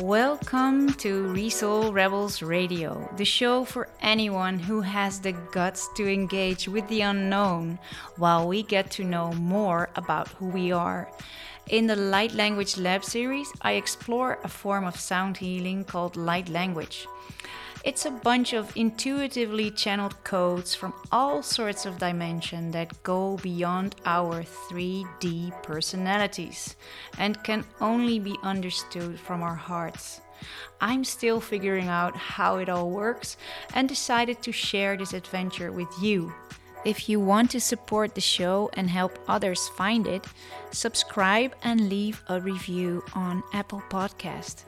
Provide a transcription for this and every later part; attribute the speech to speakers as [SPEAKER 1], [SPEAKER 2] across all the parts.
[SPEAKER 1] Welcome to Resoul Rebels Radio, the show for anyone who has the guts to engage with the unknown while we get to know more about who we are. In the Light Language Lab series, I explore a form of sound healing called light language. It's a bunch of intuitively channeled codes from all sorts of dimensions that go beyond our 3D personalities and can only be understood from our hearts. I'm still figuring out how it all works and decided to share this adventure with you. If you want to support the show and help others find it, subscribe and leave a review on Apple Podcast.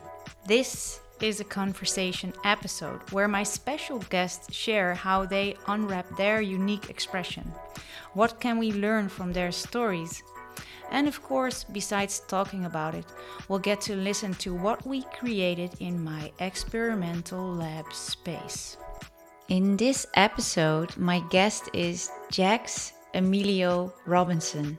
[SPEAKER 1] This is a conversation episode where my special guests share how they unwrap their unique expression. What can we learn from their stories? And of course, besides talking about it, we'll get to listen to what we created in my experimental lab space. In this episode, my guest is Jax Emilio Robinson,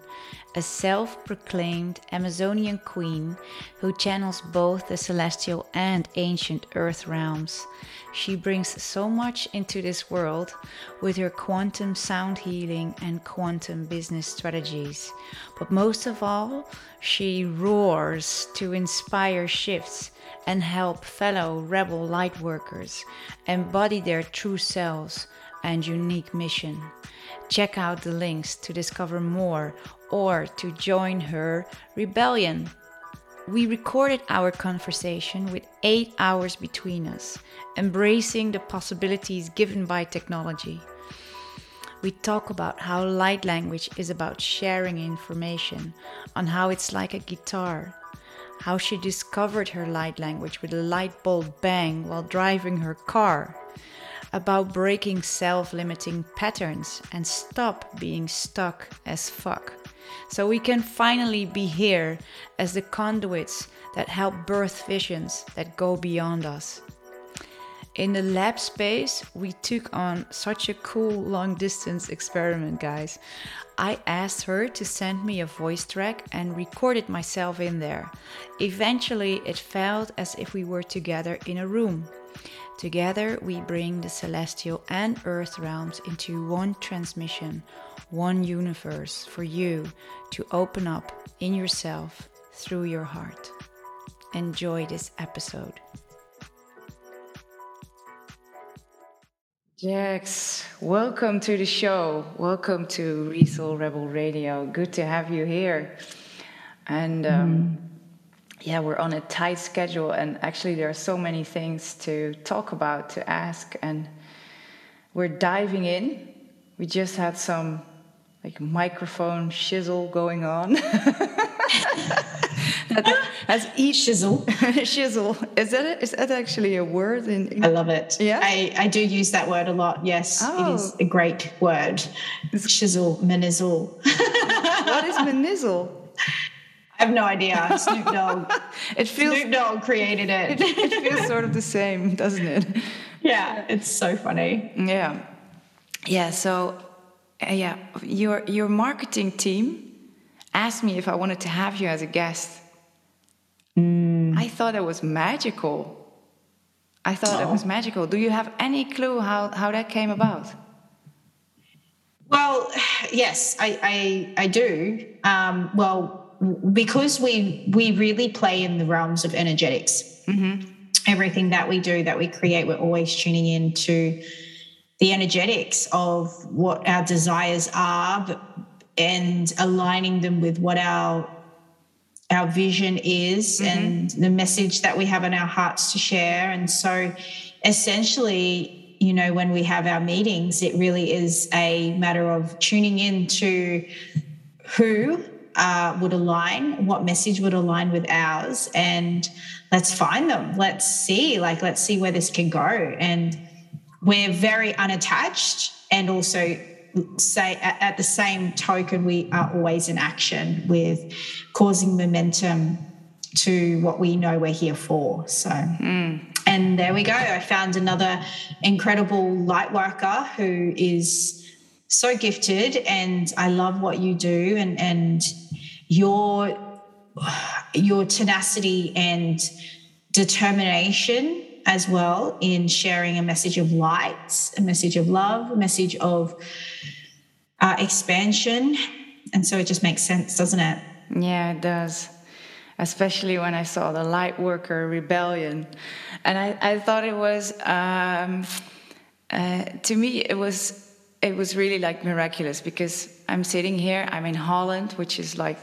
[SPEAKER 1] a self proclaimed Amazonian queen who channels both the celestial and ancient earth realms. She brings so much into this world with her quantum sound healing and quantum business strategies. But most of all, she roars to inspire shifts and help fellow rebel lightworkers embody their true selves and unique mission. Check out the links to discover more or to join her rebellion. We recorded our conversation with eight hours between us, embracing the possibilities given by technology. We talk about how light language is about sharing information, on how it's like a guitar, how she discovered her light language with a light bulb bang while driving her car, about breaking self limiting patterns and stop being stuck as fuck so we can finally be here as the conduits that help birth visions that go beyond us. In the lab space, we took on such a cool long distance experiment, guys. I asked her to send me a voice track and recorded myself in there. Eventually, it felt as if we were together in a room. Together, we bring the celestial and earth realms into one transmission, one universe for you to open up in yourself through your heart. Enjoy this episode. Jax, welcome to the show. Welcome to Resoul Rebel Radio. Good to have you here. And um, mm yeah, we're on a tight schedule, and actually, there are so many things to talk about, to ask, and we're diving in. We just had some like microphone shizzle going on.
[SPEAKER 2] As e shizzle.
[SPEAKER 1] shizzle. Is that a, is that actually a word? In,
[SPEAKER 2] I love it. Yeah, I, I do use that word a lot. Yes, oh. it is oh. a great word. Shizzle, manizzle.
[SPEAKER 1] what is manizzle?
[SPEAKER 2] I have no idea. Snoop Dogg. it feels Snoop Dogg created it.
[SPEAKER 1] it. It feels sort of the same, doesn't it?
[SPEAKER 2] Yeah, it's so funny.
[SPEAKER 1] Yeah, yeah. So, uh, yeah, your your marketing team asked me if I wanted to have you as a guest. Mm. I thought it was magical. I thought oh. it was magical. Do you have any clue how how that came about?
[SPEAKER 2] Well, yes, I I, I do. Um, well because we we really play in the realms of energetics. Mm-hmm. Everything that we do, that we create, we're always tuning in to the energetics of what our desires are, and aligning them with what our our vision is mm-hmm. and the message that we have in our hearts to share. And so, essentially, you know, when we have our meetings, it really is a matter of tuning in to who uh, would align, what message would align with ours, and let's find them. Let's see, like, let's see where this can go. And we're very unattached, and also say at, the same token, we are always in action with causing momentum to what we know we're here for. So. Mm. And there we go. I found another incredible light worker who is so gifted and I love what you do and and your your tenacity and determination as well in sharing a message of light, a message of love, a message of uh, expansion. And so it just makes sense, doesn't it?
[SPEAKER 1] Yeah, it does. Especially when I saw the light worker rebellion. And I, I thought it was, um, uh, to me, it was. It was really like miraculous because I'm sitting here, I'm in Holland, which is like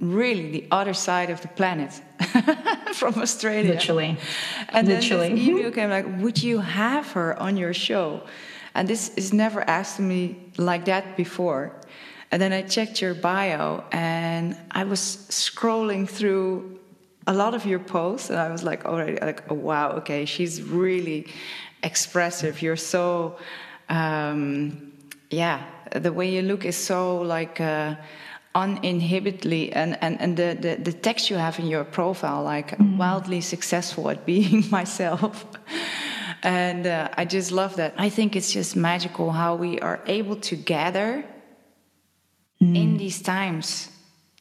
[SPEAKER 1] really the other side of the planet from Australia.
[SPEAKER 2] Literally.
[SPEAKER 1] And
[SPEAKER 2] Literally.
[SPEAKER 1] then this email came like, would you have her on your show? And this is never asked me like that before. And then I checked your bio and I was scrolling through a lot of your posts and I was like already like, oh wow, okay, she's really expressive. You're so um, yeah, the way you look is so like uh, uninhibitedly and, and, and the, the, the, text you have in your profile like mm. wildly successful at being myself and uh, i just love that i think it's just magical how we are able to gather mm. in these times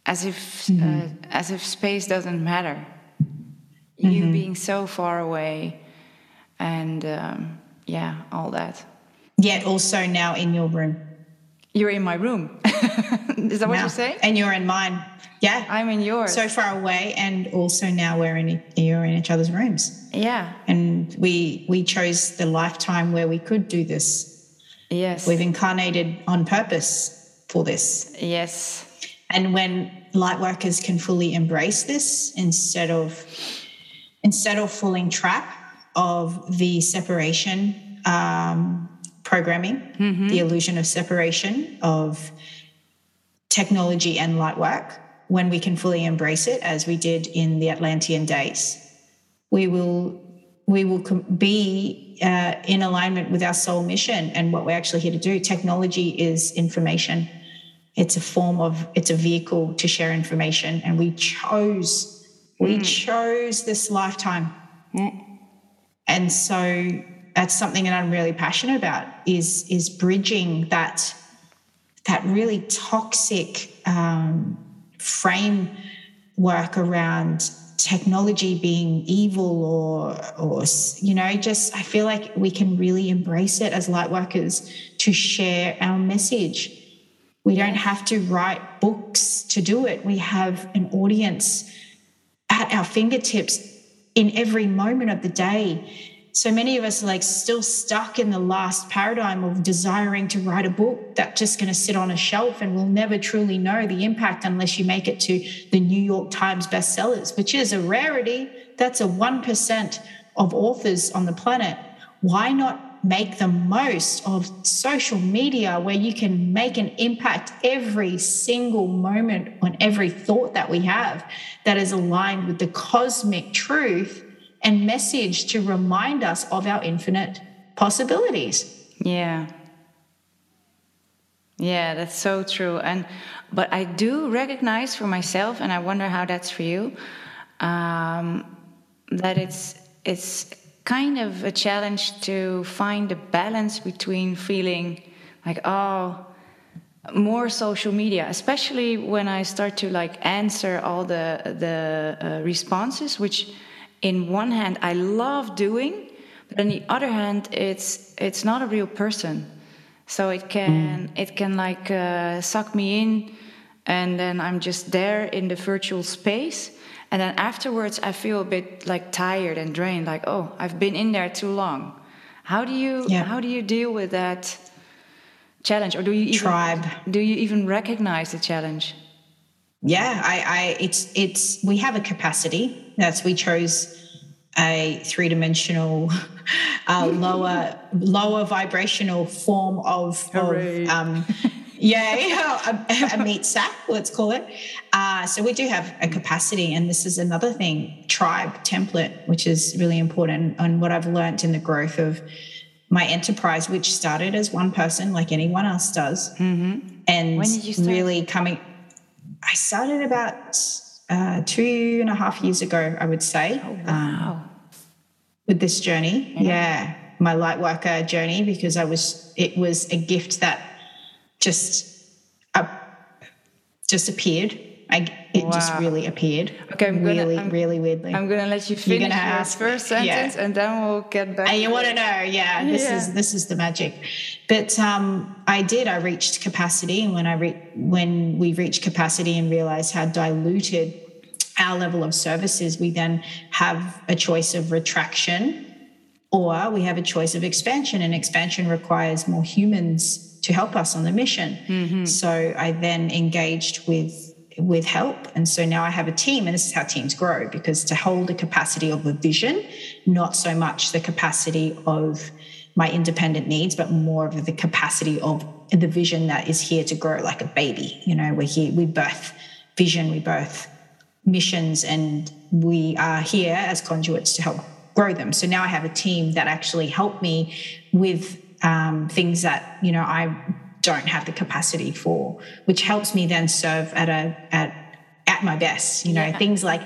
[SPEAKER 1] as if mm. uh, as if space doesn't matter -hmm. you mm-hmm. being so far away and um, yeah all that
[SPEAKER 2] yet also now in your room
[SPEAKER 1] you're in my room. Is that what you're saying?
[SPEAKER 2] And you're in mine. Yeah.
[SPEAKER 1] I'm in yours.
[SPEAKER 2] So far away and also now we're in you're in each other's rooms.
[SPEAKER 1] Yeah.
[SPEAKER 2] And we we chose the lifetime where we could do this.
[SPEAKER 1] Yes.
[SPEAKER 2] We've incarnated on purpose for this.
[SPEAKER 1] Yes.
[SPEAKER 2] And when light workers can fully embrace this instead of instead of falling trap of the separation um, programming, mm-hmm. the illusion of separation of technology and light work, when we can fully embrace it, as we did in the Atlantean days, we will we will be uh, in alignment with our soul mission and what we're actually here to do. Technology is information. It's a form of it's a vehicle to share information, and we chose we mm. chose this lifetime, mm. and so that's something that I'm really passionate about is is bridging that that really toxic um, framework around technology being evil or or you know just I feel like we can really embrace it as light workers to share our message. We don't have to write books to do it. We have an audience at our fingertips in every moment of the day so many of us are like still stuck in the last paradigm of desiring to write a book that's just going to sit on a shelf and we'll never truly know the impact unless you make it to the New York Times bestsellers, which is a rarity. That's a 1% of authors on the planet. Why not make the most of social media where you can make an impact every single moment on every thought that we have that is aligned with the cosmic truth and message to remind us of our infinite possibilities.
[SPEAKER 1] Yeah. Yeah, that's so true. And but I do recognize for myself, and I wonder how that's for you, um, that it's it's kind of a challenge to find a balance between feeling like oh more social media especially when i start to like answer all the the uh, responses which in one hand I love doing, but on the other hand it's it's not a real person. So it can mm. it can like uh, suck me in, and then I'm just there in the virtual space. And then afterwards, I feel a bit like tired and drained. Like, oh, I've been in there too long. How do you yeah. how do you deal with that challenge, or do you even,
[SPEAKER 2] tribe?
[SPEAKER 1] Do you even recognize the challenge?
[SPEAKER 2] Yeah, I, I it's it's we have a capacity that's we chose a three dimensional, uh, lower lower vibrational form of, of um, yeah, a, a, meat sack, let's call it. Uh, so we do have a capacity, and this is another thing, tribe template, which is really important. And what I've learned in the growth of my enterprise, which started as one person, like anyone else does, mm-hmm. and really coming. I started about uh, two and a half years ago, I would say.
[SPEAKER 1] Oh, wow. Um,
[SPEAKER 2] with this journey. Yeah. yeah. My light worker journey, because I was, it was a gift that just, uh, just appeared I, it wow. just really appeared. Okay, I'm really, gonna, I'm, really weirdly.
[SPEAKER 1] I'm gonna let you finish your ask, first sentence, yeah. and then we'll get back.
[SPEAKER 2] And you want to know? Yeah, this yeah. is this is the magic. But um, I did. I reached capacity, and when I re- when we reached capacity and realized how diluted our level of services, we then have a choice of retraction, or we have a choice of expansion, and expansion requires more humans to help us on the mission. Mm-hmm. So I then engaged with with help. And so now I have a team, and this is how teams grow because to hold the capacity of a vision, not so much the capacity of my independent needs, but more of the capacity of the vision that is here to grow like a baby. You know, we're here, we birth vision, we birth missions, and we are here as conduits to help grow them. So now I have a team that actually help me with um, things that you know I don't have the capacity for, which helps me then serve at a at at my best. You know, yeah. things like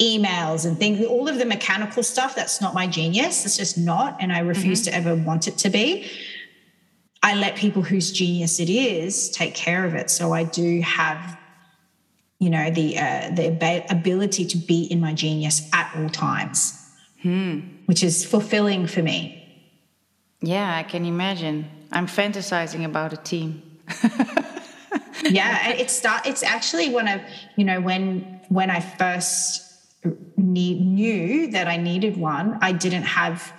[SPEAKER 2] emails and things, all of the mechanical stuff. That's not my genius. It's just not, and I refuse mm-hmm. to ever want it to be. I let people whose genius it is take care of it. So I do have, you know, the uh, the ability to be in my genius at all times, hmm. which is fulfilling for me.
[SPEAKER 1] Yeah, I can imagine. I'm fantasizing about a team.
[SPEAKER 2] yeah, it's start. It's actually one of you know when when I first need, knew that I needed one, I didn't have.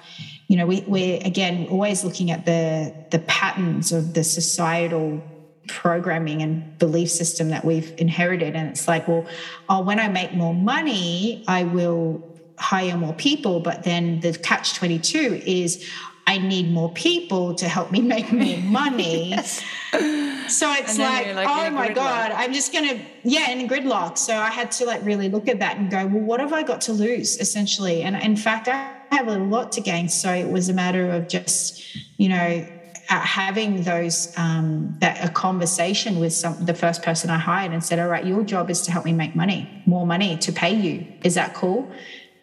[SPEAKER 2] You know, we, we're again always looking at the the patterns of the societal programming and belief system that we've inherited, and it's like, well, oh, when I make more money, I will hire more people. But then the catch twenty two is, I need more people to help me make more money. yes. So it's like, like, oh my God, I'm just going to, yeah, in gridlock. So I had to like really look at that and go, well, what have I got to lose essentially? And in fact, I have a lot to gain. So it was a matter of just, you know, having those um, that a conversation with some the first person I hired and said, "All right, your job is to help me make money, more money to pay you. Is that cool?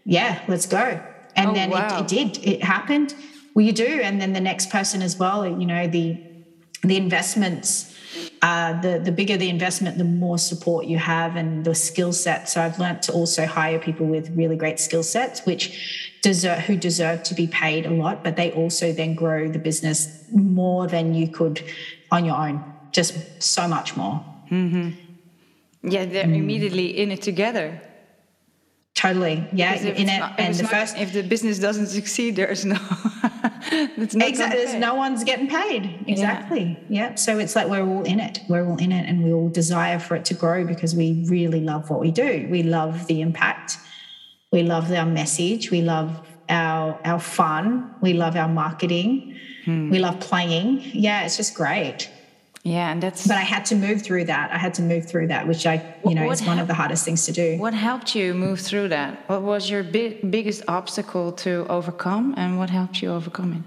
[SPEAKER 2] Yeah, let's go." And oh, then wow. it, it did. It happened well you do and then the next person as well you know the the investments uh, the the bigger the investment, the more support you have and the skill set. So I've learned to also hire people with really great skill sets, which deserve who deserve to be paid a lot, but they also then grow the business more than you could on your own, just so much more.
[SPEAKER 1] Mm-hmm. Yeah, they're mm. immediately in it together.
[SPEAKER 2] Totally, yeah. In it,
[SPEAKER 1] not, and the not, first, if the business doesn't succeed, there's no,
[SPEAKER 2] exactly. There's no one's getting paid. Exactly. Yeah. yeah. So it's like we're all in it. We're all in it, and we all desire for it to grow because we really love what we do. We love the impact. We love our message. We love our our fun. We love our marketing. Hmm. We love playing. Yeah, it's just great.
[SPEAKER 1] Yeah, and that's.
[SPEAKER 2] But I had to move through that. I had to move through that, which I, you know, is one of the hardest things to do.
[SPEAKER 1] What helped you move through that? What was your big, biggest obstacle to overcome, and what helped you overcome it?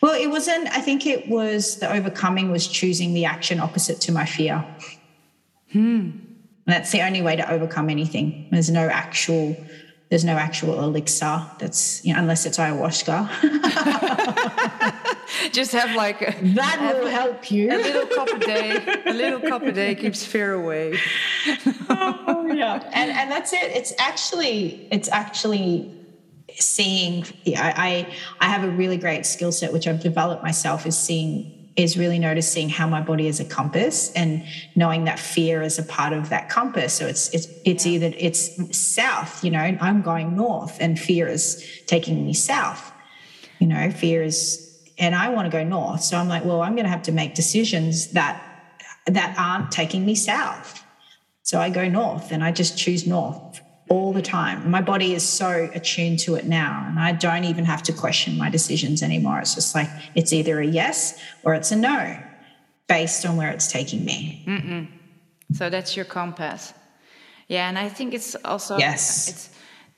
[SPEAKER 2] Well, it wasn't. I think it was the overcoming was choosing the action opposite to my fear. Hmm. that's the only way to overcome anything. There's no actual there's no actual elixir that's you know, unless it's ayahuasca
[SPEAKER 1] just have like a,
[SPEAKER 2] that have will help you
[SPEAKER 1] a little cup a day a little cup a day keeps fear away
[SPEAKER 2] oh yeah and and that's it it's actually it's actually seeing I, I i have a really great skill set which i've developed myself is seeing is really noticing how my body is a compass and knowing that fear is a part of that compass. So it's it's it's yeah. either it's south, you know, I'm going north and fear is taking me south. You know, fear is and I want to go north. So I'm like, well, I'm going to have to make decisions that that aren't taking me south. So I go north and I just choose north all the time. My body is so attuned to it now, and I don't even have to question my decisions anymore. It's just like it's either a yes or it's a no based on where it's taking me.
[SPEAKER 1] Mm-mm. So that's your compass. Yeah, and I think it's also
[SPEAKER 2] yes.
[SPEAKER 1] It's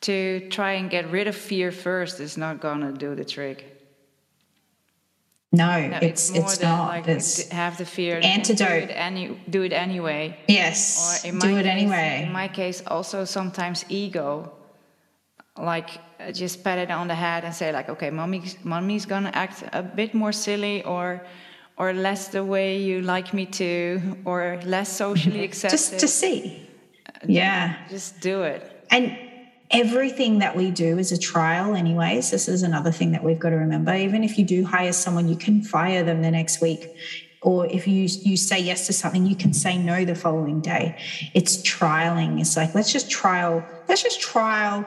[SPEAKER 1] to try and get rid of fear first is not gonna do the trick.
[SPEAKER 2] No, no it's it's, it's not.
[SPEAKER 1] Like it's have the fear.
[SPEAKER 2] Antidote. Do
[SPEAKER 1] it, any, do it anyway.
[SPEAKER 2] Yes. Or in do it
[SPEAKER 1] case,
[SPEAKER 2] anyway.
[SPEAKER 1] In my case, also sometimes ego. Like uh, just pat it on the head and say like, okay, mommy's mommy's gonna act a bit more silly, or or less the way you like me to, or less socially accepted.
[SPEAKER 2] just to see. Yeah.
[SPEAKER 1] Just do it.
[SPEAKER 2] And everything that we do is a trial, anyways. This is another thing that we've got to remember. Even if you do hire someone, you can fire them the next week. Or if you you say yes to something, you can say no the following day. It's trialing. It's like let's just trial. Let's just trial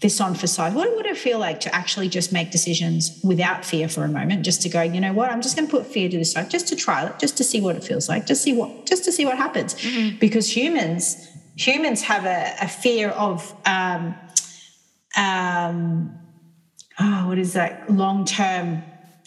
[SPEAKER 2] this on for size. What would it feel like to actually just make decisions without fear for a moment? Just to go, you know what? I'm just going to put fear to the side, just to trial it, just to see what it feels like, just see what, just to see what happens. Because humans humans have a, a fear of um, um, oh, what is that long term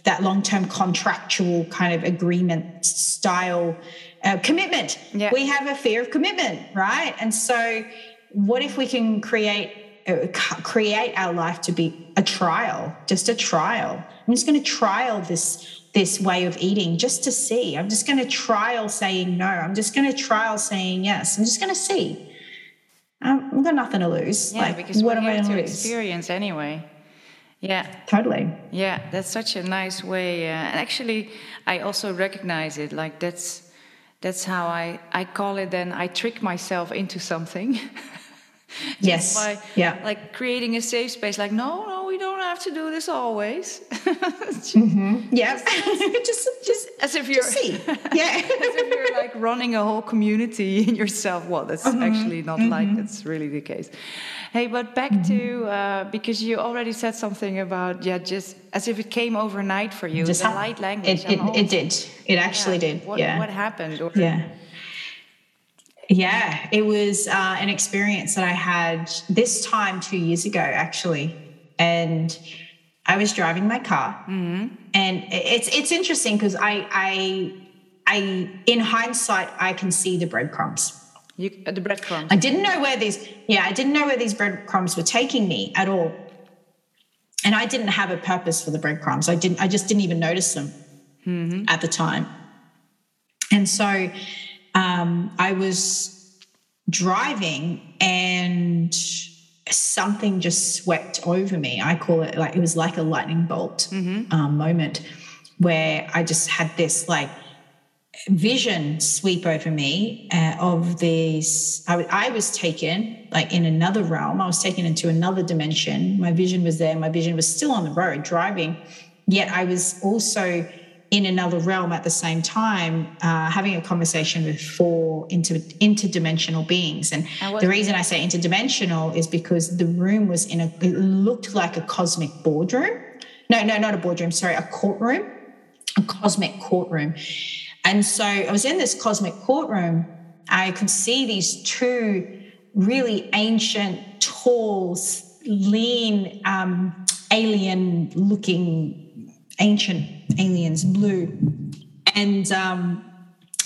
[SPEAKER 2] that long term contractual kind of agreement style uh, commitment.
[SPEAKER 1] Yeah.
[SPEAKER 2] We have a fear of commitment, right? And so, what if we can create uh, create our life to be a trial, just a trial? I'm just going to trial this this way of eating just to see. I'm just going to trial saying no. I'm just going to trial saying yes. I'm just going to see. Um, I've got nothing to lose.
[SPEAKER 1] Yeah,
[SPEAKER 2] like,
[SPEAKER 1] because
[SPEAKER 2] what am I going
[SPEAKER 1] to
[SPEAKER 2] to lose?
[SPEAKER 1] experience anyway. Yeah,
[SPEAKER 2] Totally.
[SPEAKER 1] yeah, that's such a nice way. Uh, and actually, I also recognize it. Like that's that's how I I call it. Then I trick myself into something.
[SPEAKER 2] Yes.
[SPEAKER 1] by
[SPEAKER 2] yeah.
[SPEAKER 1] like creating a safe space. Like no, no, we don't have to do this always.
[SPEAKER 2] Yes. just, just,
[SPEAKER 1] As if you're
[SPEAKER 2] see. Yeah.
[SPEAKER 1] as if you're like running a whole community in yourself. Well, that's
[SPEAKER 2] Mm-hmm.
[SPEAKER 1] actually not like that's really the case. Hey, but back
[SPEAKER 2] Mm-hmm.
[SPEAKER 1] to uh, because you already said something about yeah, just as if it came overnight for you.
[SPEAKER 2] Just
[SPEAKER 1] the light language.
[SPEAKER 2] It, it, it did. It actually
[SPEAKER 1] yeah,
[SPEAKER 2] did.
[SPEAKER 1] What,
[SPEAKER 2] yeah.
[SPEAKER 1] what happened? Or,
[SPEAKER 2] Yeah. Yeah, it was uh, an experience that I had this time two years ago, actually. And I was driving my car, and it's it's interesting because I I I in hindsight I can see the breadcrumbs.
[SPEAKER 1] You, uh, the breadcrumbs.
[SPEAKER 2] I didn't know where these yeah I didn't know where these breadcrumbs were taking me at all, and I didn't have a purpose for the breadcrumbs. I didn't I just didn't even notice them at the time, and so um, I was driving and something just swept over me. I call it like it was like a lightning bolt um, moment where I just had this like vision sweep over me uh, of this. I, I was taken like in another realm. I was taken into another dimension. My vision was there. My vision was still on the road driving, yet I was also in another realm at the same time, uh, having a conversation with four inter- interdimensional beings. And, the reason I say interdimensional is because the room was in a, it looked like a cosmic boardroom. No, no, not a boardroom, sorry, a courtroom, a cosmic courtroom. And so I was in this cosmic courtroom. I could see these two really ancient, tall, lean, um, alien looking ancient aliens, blue. And um,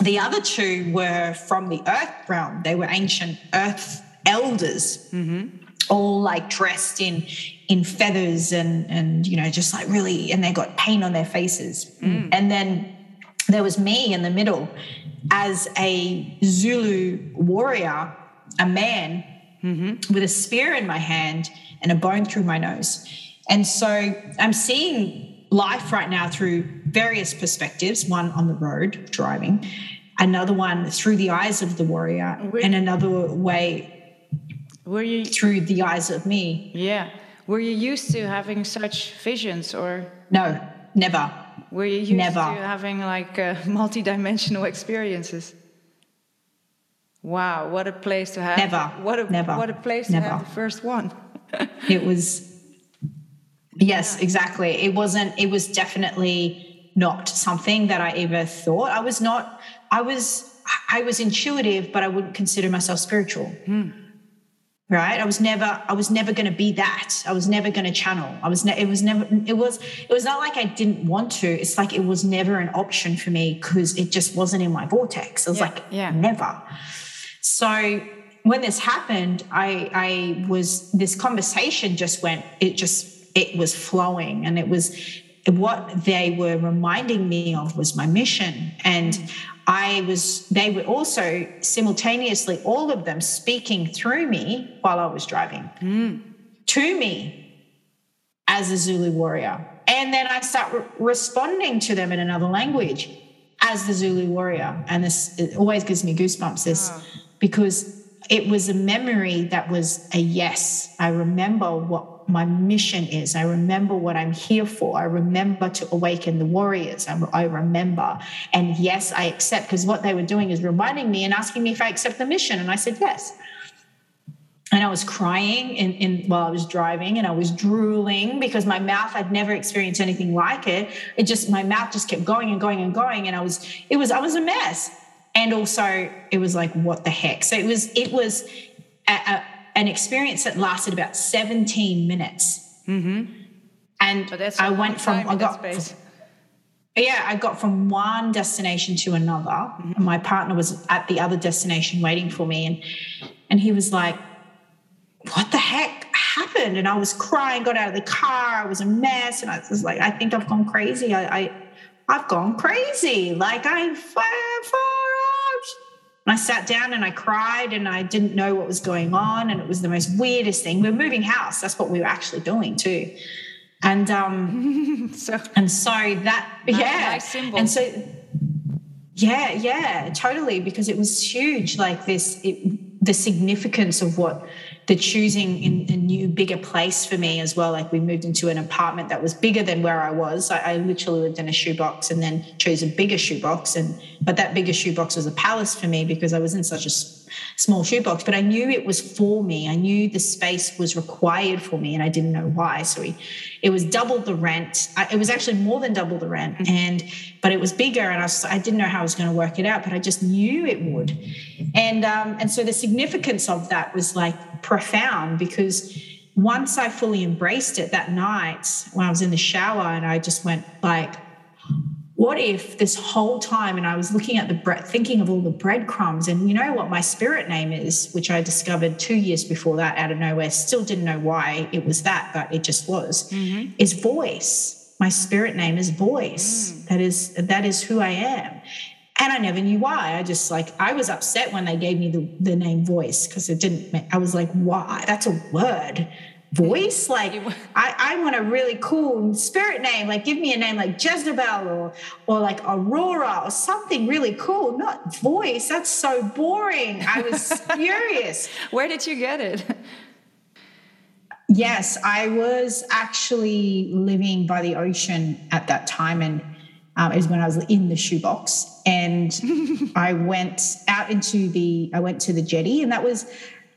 [SPEAKER 2] the other two were from the earth realm. They were ancient earth elders, mm-hmm. all like dressed in in feathers and and you know just like really, and they got paint on their faces. Mm. And then there was me in the middle as a Zulu warrior, a man mm-hmm. with a spear in my hand and a bone through my nose. And so I'm seeing life right now through various perspectives one on the road driving, another one through the eyes of the warrior,
[SPEAKER 1] Wait.
[SPEAKER 2] and another way
[SPEAKER 1] Were you
[SPEAKER 2] through the eyes of me.
[SPEAKER 1] yeah? Were you used to having such visions, or
[SPEAKER 2] No, never.
[SPEAKER 1] were you used
[SPEAKER 2] Never.
[SPEAKER 1] to having like uh, multi-dimensional experiences? Wow, what a place to have!
[SPEAKER 2] Never.
[SPEAKER 1] What a
[SPEAKER 2] Never.
[SPEAKER 1] what a place to have the first one.
[SPEAKER 2] It was, yes, exactly. It wasn't, it was definitely not something that I ever thought. I was not, I was, I was intuitive, but I wouldn't consider myself spiritual. Hmm. Right. I was never, I was never going to be that. I was never going to channel. I was, ne- it was never, it was, it was not like I didn't want to. It's like it was never an option for me because it just wasn't in my vortex. I was
[SPEAKER 1] Yeah,
[SPEAKER 2] like,
[SPEAKER 1] yeah.
[SPEAKER 2] never. So when this happened, I I was this conversation just went, it just it was flowing and it was what they were reminding me of was my mission. And I was they were also simultaneously all of them speaking through me while I was driving mm. to me as a Zulu warrior. And then I start re- responding to them in another language as the Zulu warrior. And this it always gives me goosebumps this oh. because it was a memory that was a yes. I remember what my mission is. I remember what I'm here for. I remember to awaken the warriors. I, I remember. And yes, I accept because what they were doing is reminding me and asking me if I accept the mission. And I said yes and I was crying in, in while I was driving and I was drooling because my mouth I'd never experienced anything like it. It just my mouth just kept going and going and going and I was it was I was a mess. And also it was like what the heck. So it was it was a, a, an experience that lasted about 17 minutes.
[SPEAKER 1] Mm-hmm.
[SPEAKER 2] And I went from I got yeah, I got from one destination to another. Mm-hmm. My partner was at the other destination waiting for me and and he was like what the heck happened? And I was crying, got out of the car, I was a mess. And I was like, I think I've gone crazy. I, I I've gone crazy. Like I far, far out. And I sat down and I cried and I didn't know what was going on. And it was the most weirdest thing. We are moving house. That's what we were actually doing too. And um so and so that nice, yeah. Nice symbol. And so yeah, yeah, totally. Because it was huge, like this it, the significance of what the choosing in a new bigger place for me as well. Like we moved into an apartment that was bigger than where i was. I, I literally lived in a shoebox and then chose a bigger shoebox. And but that bigger shoebox was a palace for me because i was in such a small shoebox but i knew it was for me. I knew the space was required for me and i didn't know why. So we, it was double the rent. I, it was actually more than double the rent mm-hmm. and but it was bigger and I, was, I didn't know how i was going to work it out but i just knew it would. And um, and so the significance of that was like profound because once I fully embraced it that night when I was in the shower and I just went like, what if this whole time and I was looking at the bread, thinking of all the breadcrumbs and you know what my spirit name is, which I discovered two years before that out of nowhere, still didn't know why it was that, but it just was, mm-hmm. is voice. My spirit name is voice. Mm. That is that is who I am and I never knew why. I just like I was upset when they gave me the, the name voice because it didn't. I was like, why? That's a word, voice. Like I, I want a really cool spirit name. Like give me a name like Jezebel or or like Aurora or something really cool. Not voice. That's so boring. I was furious.
[SPEAKER 1] Where did you get it?
[SPEAKER 2] Yes, I was actually living by the ocean at that time and um, is when I was in the shoebox, and I went out into the I went to the jetty, and that was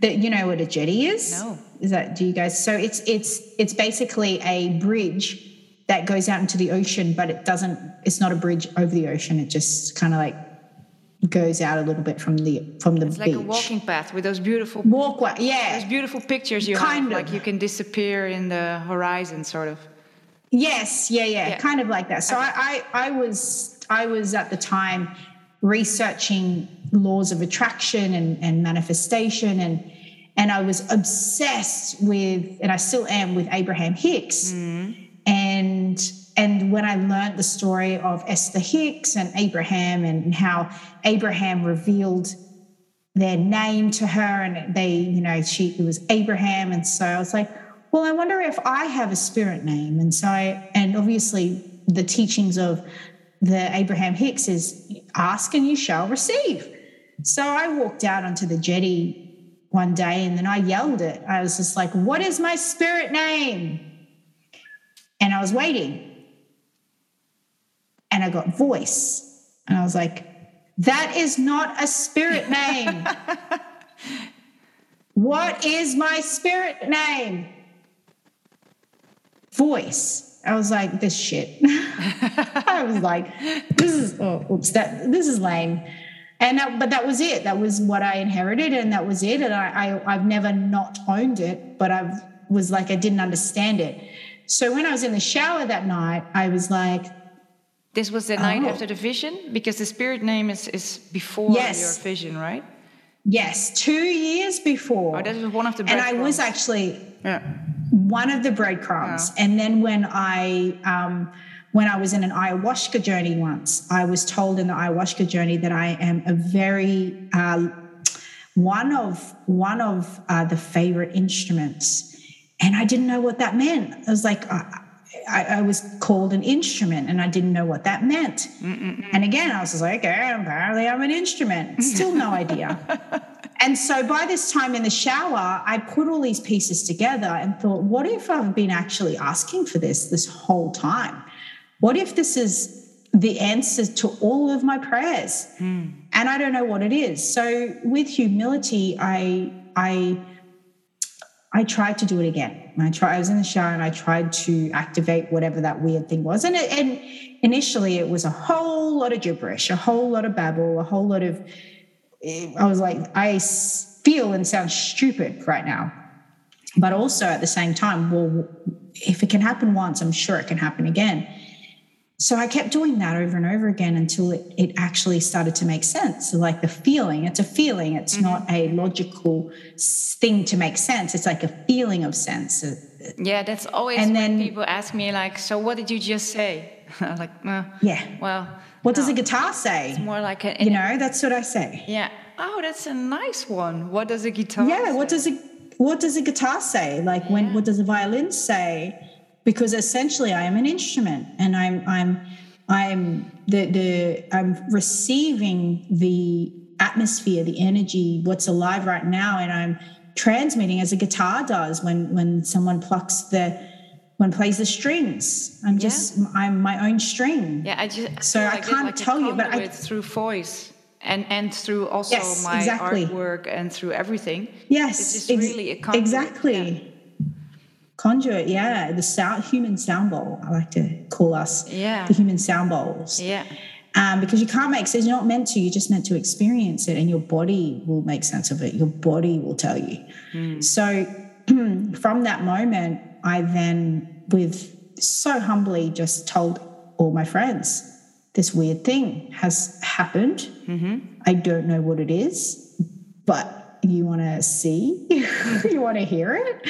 [SPEAKER 2] that you know what a jetty is.
[SPEAKER 1] No,
[SPEAKER 2] is that do you guys? So it's it's it's basically a bridge that goes out into the ocean, but it doesn't. It's not a bridge over the ocean. It just kind of like goes out a little bit from the from the
[SPEAKER 1] it's
[SPEAKER 2] beach.
[SPEAKER 1] like a walking path with those beautiful
[SPEAKER 2] walkway. Yeah,
[SPEAKER 1] those beautiful pictures you kind have. Of. Like you can disappear in the horizon, sort of.
[SPEAKER 2] Yes, yeah, yeah, yeah, kind of like that. So okay. I, I, I was, I was at the time researching laws of attraction and, and manifestation, and and I was obsessed with, and I still am with Abraham Hicks, mm. and and when I learned the story of Esther Hicks and Abraham and how Abraham revealed their name to her, and they, you know, she it was Abraham, and so I was like well, I wonder if I have a spirit name. And so, I, and obviously, the teachings of the Abraham Hicks is ask and you shall receive. So I walked out onto the jetty one day and then I yelled it. I was just like, What is my spirit name? And I was waiting. And I got voice. And I was like, That is not a spirit name. what is my spirit name? voice. I was like, this shit. I was like, this is oh, oops, that this is lame. And that, but that was it. That was what I inherited, and that was it. And I, I I've never not owned it, but I was like, I didn't understand it. So when I was in the shower that night, I was like,
[SPEAKER 1] this was the night oh. after the vision because the spirit name is is before yes. your vision, right?
[SPEAKER 2] Yes, two years before.
[SPEAKER 1] Oh, that was one of the.
[SPEAKER 2] And I was actually.
[SPEAKER 1] Yeah
[SPEAKER 2] one of the breadcrumbs. Wow. And then when I um, when I was in an ayahuasca journey once, I was told in the ayahuasca journey that I am a very uh, one of one of uh, the favorite instruments, and I didn't know what that meant. I was like, uh, I, I, was called an instrument and I didn't know what that meant. Mm-mm-mm. And again, I was just like, okay, apparently I'm an instrument. Still no idea. and so by this time in the shower, I put all these pieces together and thought, what if I've been actually asking for this this whole time? What if this is the answer to all of my prayers? Mm. And I don't know what it is. So with humility, I I I tried to do it again. I tried. I was in the shower and I tried to activate whatever that weird thing was. And, it, and initially, it was a whole lot of gibberish, a whole lot of babble, a whole lot of. I was like, I feel and sound stupid right now, but also at the same time, well, if it can happen once, I'm sure it can happen again so I kept doing that over and over again until it, it actually started to make sense. So like the feeling, it's a feeling. It's mm-hmm. not a logical thing to make sense. It's like a feeling of sense.
[SPEAKER 1] Yeah, that's always and then people ask me like, "So what did you just say?" I'm like, uh,
[SPEAKER 2] "Yeah,
[SPEAKER 1] well,
[SPEAKER 2] what no. does a guitar say?"
[SPEAKER 1] It's more like a,
[SPEAKER 2] you know, that's what I say.
[SPEAKER 1] Yeah. Oh, that's a nice one. What does a guitar?
[SPEAKER 2] Yeah.
[SPEAKER 1] Say?
[SPEAKER 2] What does a what does a guitar say? Like yeah. when what does a violin say? Because essentially I am an instrument and I'm I'm I'm the the I'm receiving the atmosphere, the energy, what's alive right now, and I'm transmitting as a guitar does when when someone plucks the when plays the strings. I'm just yeah. I'm my own string.
[SPEAKER 1] Yeah, I just
[SPEAKER 2] so I, can't like tell you, but I
[SPEAKER 1] through voice and and through also yes, my exactly. artwork and through everything.
[SPEAKER 2] Yes, it's just ex- really a exactly. Yeah. Conduit, yeah, the sound, human sound bowl. I like to call us
[SPEAKER 1] yeah.
[SPEAKER 2] the human sound bowls.
[SPEAKER 1] Yeah.
[SPEAKER 2] Um, because you can't make sense. You're not meant to. You're just meant to experience it, and your body will make sense of it. Your body will tell you. Mm. So, from that moment, I then, with so humbly, just told all my friends, this weird thing has happened. Mm-hmm. I don't know what it is, but you want to see, you want to hear it.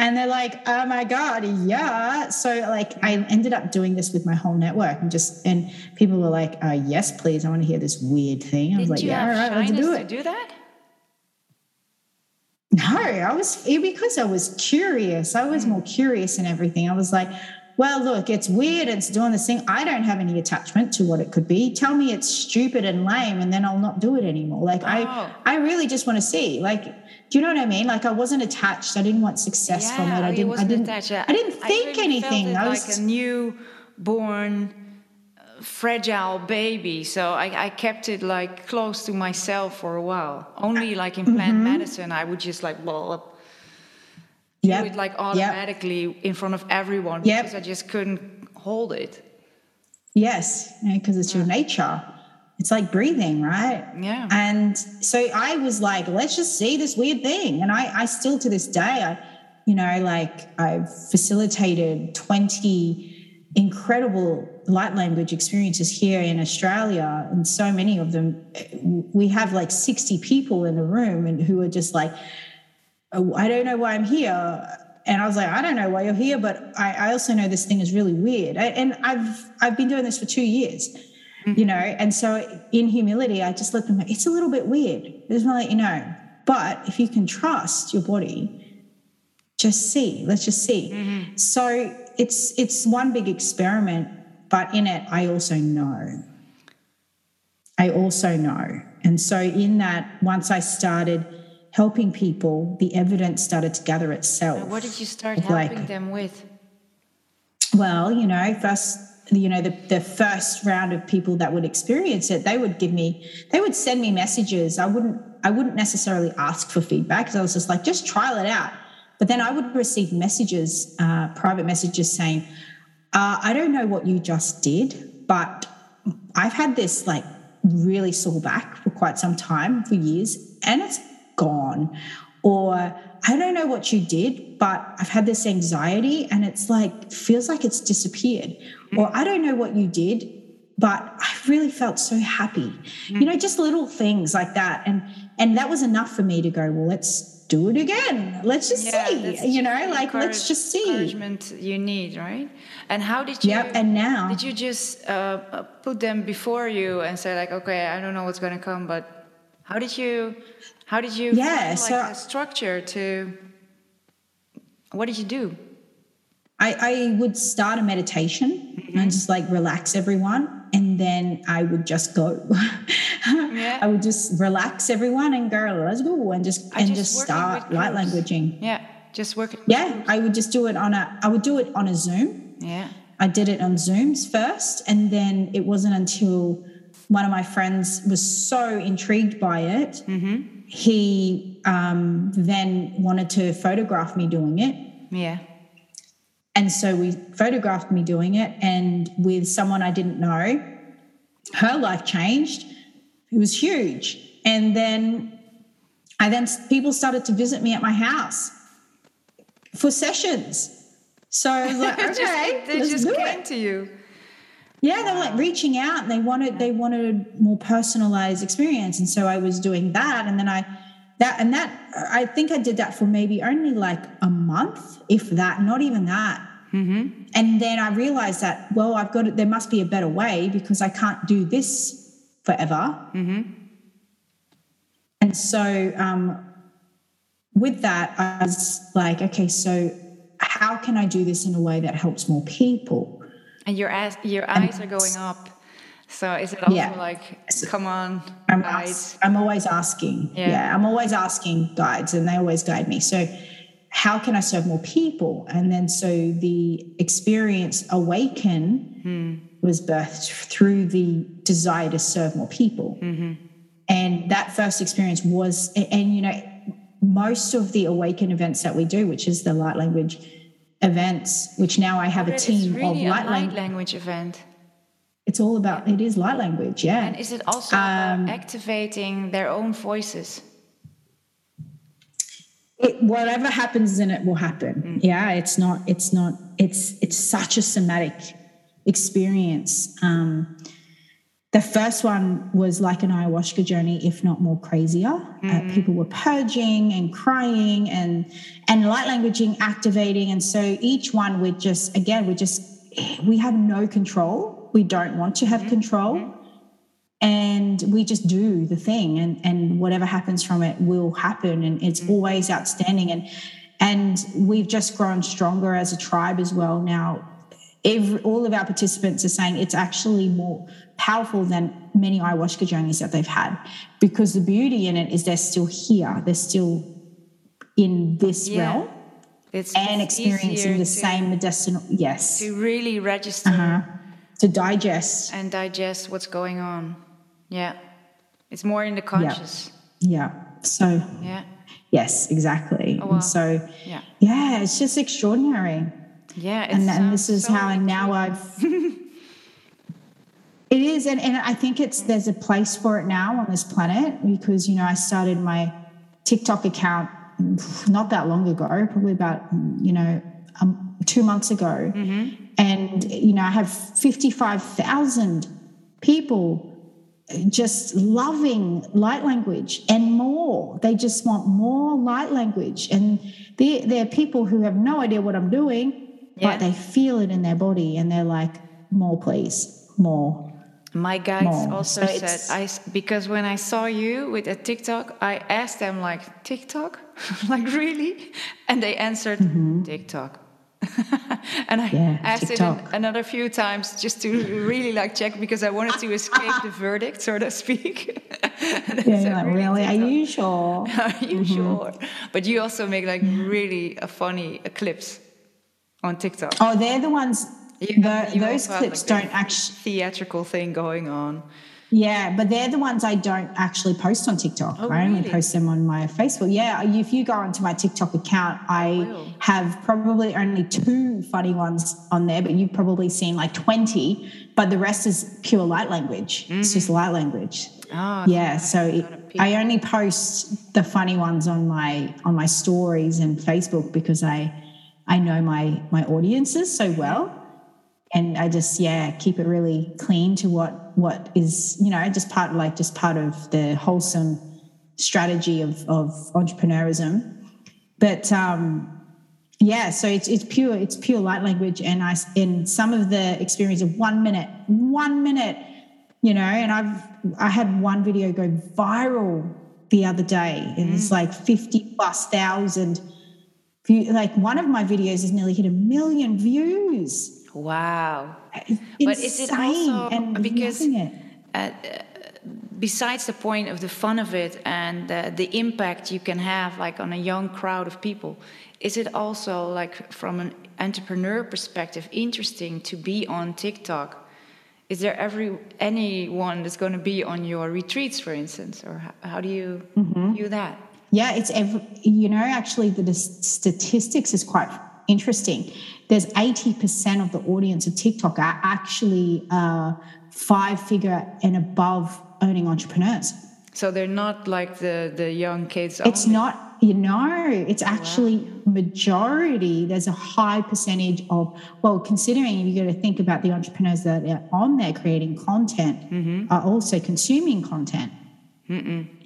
[SPEAKER 2] And they're like, oh my God, yeah. So like I ended up doing this with my whole network and just and people were like, uh, yes, please, I want to hear this weird thing. I was
[SPEAKER 1] Did
[SPEAKER 2] like, yeah,
[SPEAKER 1] all
[SPEAKER 2] right, let's do it.
[SPEAKER 1] do that?
[SPEAKER 2] No, I was because I was curious. I was mm. more curious and everything. I was like, well, look, it's weird, it's doing this thing. I don't have any attachment to what it could be. Tell me it's stupid and lame, and then I'll not do it anymore. Like oh. I I really just want to see. Like, do you know what I mean? Like I wasn't attached. I didn't want success
[SPEAKER 1] yeah,
[SPEAKER 2] from it. I didn't I didn't attached. I didn't think
[SPEAKER 1] I
[SPEAKER 2] anything.
[SPEAKER 1] I was like a newborn fragile baby so I, I, kept it like close to myself for a while only like in plant mm-hmm. medicine i would just like blah, blah, yep. do it like automatically yep. in front of everyone yep. because I just couldn't hold it.
[SPEAKER 2] Yes, because it's your nature. It's like breathing, right?
[SPEAKER 1] Yeah.
[SPEAKER 2] And so I was like, let's just see this weird thing. And I, I still to this day, I, you know, like I've facilitated 20 incredible light language experiences here in Australia. And so many of them, we have like 60 people in the room and who are just like, oh, I don't know why I'm here. And I was like, I don't know why you're here, but I, I also know this thing is really weird. I, and I've I've been doing this for two years, mm-hmm. you know. And so in humility, I just let them know it's a little bit weird. Just want to let you know. But if you can trust your body, just see. Let's just see. Mm-hmm. So it's it's one big experiment, but in it, I also know. I also know. And so in that, once I started helping people, the evidence started to gather itself.
[SPEAKER 1] what did you start helping like, them with?
[SPEAKER 2] Well, you know, first, you know, the, the first round of people that would experience it, they would give me, they would send me messages. I wouldn't, I wouldn't necessarily ask for feedback because I was just like, just trial it out. But then I would receive messages, uh, private messages saying, uh, I don't know what you just did, but I've had this like really sore back for quite some time, for years, and it's gone. Or I don't know what you did, but I've had this anxiety and it's like, feels like it's disappeared. Mm-hmm. Or I don't know what you did, but I really felt so happy. Mm-hmm. You know, just little things like that. And and that was enough for me to go, well, let's do it again. Let's just yeah, see. You know, like let's just see.
[SPEAKER 1] Encouragement you need, right? And how did you?
[SPEAKER 2] Yep. And now,
[SPEAKER 1] did you just uh, put them before you and say like, okay, I don't know what's going to come, but how did you? How did you
[SPEAKER 2] yeah,
[SPEAKER 1] find, like, so, a structure to? What did you do?
[SPEAKER 2] I, I would start a meditation mm-hmm. and just like relax everyone. And then I would just go. yeah. I would just relax everyone and go, let's go and just I and just, just start light languaging.
[SPEAKER 1] Yeah. Just work.
[SPEAKER 2] Yeah. I would just do it on a I would do it on a Zoom.
[SPEAKER 1] Yeah.
[SPEAKER 2] I did it on Zooms first. And then it wasn't until one of my friends was so intrigued by it. Mm-hmm. He um, then wanted to photograph me doing it.
[SPEAKER 1] Yeah.
[SPEAKER 2] And so we photographed me doing it, and with someone I didn't know, her life changed. It was huge. And then I then people started to visit me at my house for sessions. So I was like, okay,
[SPEAKER 1] just, they just came
[SPEAKER 2] it.
[SPEAKER 1] to you.
[SPEAKER 2] Yeah, they were like reaching out and they wanted they wanted more personalized experience. And so I was doing that. And then I that and that I think I did that for maybe only like a month, if that, not even that. Mm-hmm. And then I realized that, well, I've got it, there must be a better way because I can't do this forever. Mm-hmm. And so um, with that, I was like, okay, so how can I do this in a way that helps more people?
[SPEAKER 1] And your eyes, your eyes are going up. So is it also yeah. like, come on,
[SPEAKER 2] I'm, guides? I'm always asking. Yeah. yeah, I'm always asking guides, and they always guide me. So how can I serve more people? And then so the experience awaken hmm. was birthed through the desire to serve more people. Mm-hmm. And that first experience was, and you know, most of the awaken events that we do, which is the light language events, which now I have a team
[SPEAKER 1] really
[SPEAKER 2] of light,
[SPEAKER 1] light language event.
[SPEAKER 2] It's all about it is light language, yeah.
[SPEAKER 1] And is it also um, activating their own voices?
[SPEAKER 2] It, whatever happens in it will happen. Mm. Yeah, it's not. It's not. It's it's such a somatic experience. Um, the first one was like an ayahuasca journey, if not more crazier. Uh, mm. people were purging and crying and and light languaging, activating, and so each one we just again we just we have no control. We don't want to have mm-hmm. control, mm-hmm. and we just do the thing, and and whatever happens from it will happen, and it's mm-hmm. always outstanding. And and we've just grown stronger as a tribe as well now every, all of our participants are saying it's actually more powerful than many ayahuasca journeys that they've had. Because the beauty in it is they're still here. They're still in this yeah. realm it's, and experiencing the to, same medicinal yes.
[SPEAKER 1] to really register uh-huh.
[SPEAKER 2] to digest.
[SPEAKER 1] and digest what's going on. Yeah. It's more in the conscious.
[SPEAKER 2] Yeah, yeah. so
[SPEAKER 1] yeah.
[SPEAKER 2] yes exactly.
[SPEAKER 1] Oh, wow.
[SPEAKER 2] and so
[SPEAKER 1] yeah.
[SPEAKER 2] yeah it's just extraordinary
[SPEAKER 1] yeah,
[SPEAKER 2] and, and this is so how and now I've. it is, and, and I think it's there's a place for it now on this planet because you know I started my TikTok account not that long ago, probably about you know um, two months ago, mm-hmm. and you know I have fifty five thousand people just loving light language and more. They just want more light language. And they're, they're people who have no idea what I'm doing yeah. but they feel it in their body and they're like, more, please, more.
[SPEAKER 1] My guides more. also so said, I, because when I saw you with a TikTok, I asked them, like, TikTok? like, really? And they answered, mm-hmm. TikTok. and I yeah, asked TikTok. it another few times just to really like check because I wanted to escape the verdict, so to speak.
[SPEAKER 2] yeah, like, really? Are you sure?
[SPEAKER 1] Are you mm-hmm. sure? But you also make like really a funny clips on TikTok.
[SPEAKER 2] Oh, they're the ones. The, those clips like don't actually
[SPEAKER 1] theatrical thing going on.
[SPEAKER 2] Yeah, but they're the ones I don't actually post on TikTok.
[SPEAKER 1] Oh,
[SPEAKER 2] I
[SPEAKER 1] only
[SPEAKER 2] really? post them on my Facebook. Yeah, if you go onto my TikTok account, I have probably only two funny ones on there, but you've probably seen like 20, but the rest is pure light language. Mm-hmm. It's just mm. light language.
[SPEAKER 1] Oh,
[SPEAKER 2] yeah, so it, I only post the funny ones on my on my stories and Facebook because I I know my my audiences so well. And I just yeah keep it really clean to what what is you know just part like just part of the wholesome strategy of of entrepreneurism. But um yeah so it's it's pure it's pure light language. And I in some of the experience of 1 minute 1 minute you know and I've I had one video go viral the other day. And mm. it's like 50 plus thousand view, like one of my videos has nearly hit a million views.
[SPEAKER 1] Wow.
[SPEAKER 2] It's
[SPEAKER 1] but is it also
[SPEAKER 2] and
[SPEAKER 1] because
[SPEAKER 2] it.
[SPEAKER 1] uh, besides the point of the fun of it and uh, the impact you can have like on a young crowd of people is it also like from an entrepreneur perspective interesting to be on tiktok is there every anyone that's going to be on your retreats for instance or how, how do you view that
[SPEAKER 2] Yeah, it's every, you know, actually, the statistics is quite interesting. There's 80% of the audience of TikTok are actually uh, five figure and above earning entrepreneurs.
[SPEAKER 1] so they're not like the the young kids
[SPEAKER 2] It's
[SPEAKER 1] only.
[SPEAKER 2] not, you know, it's actually majority. There's a high percentage of, well, considering you got to think about the entrepreneurs that are on there creating content are also consuming content.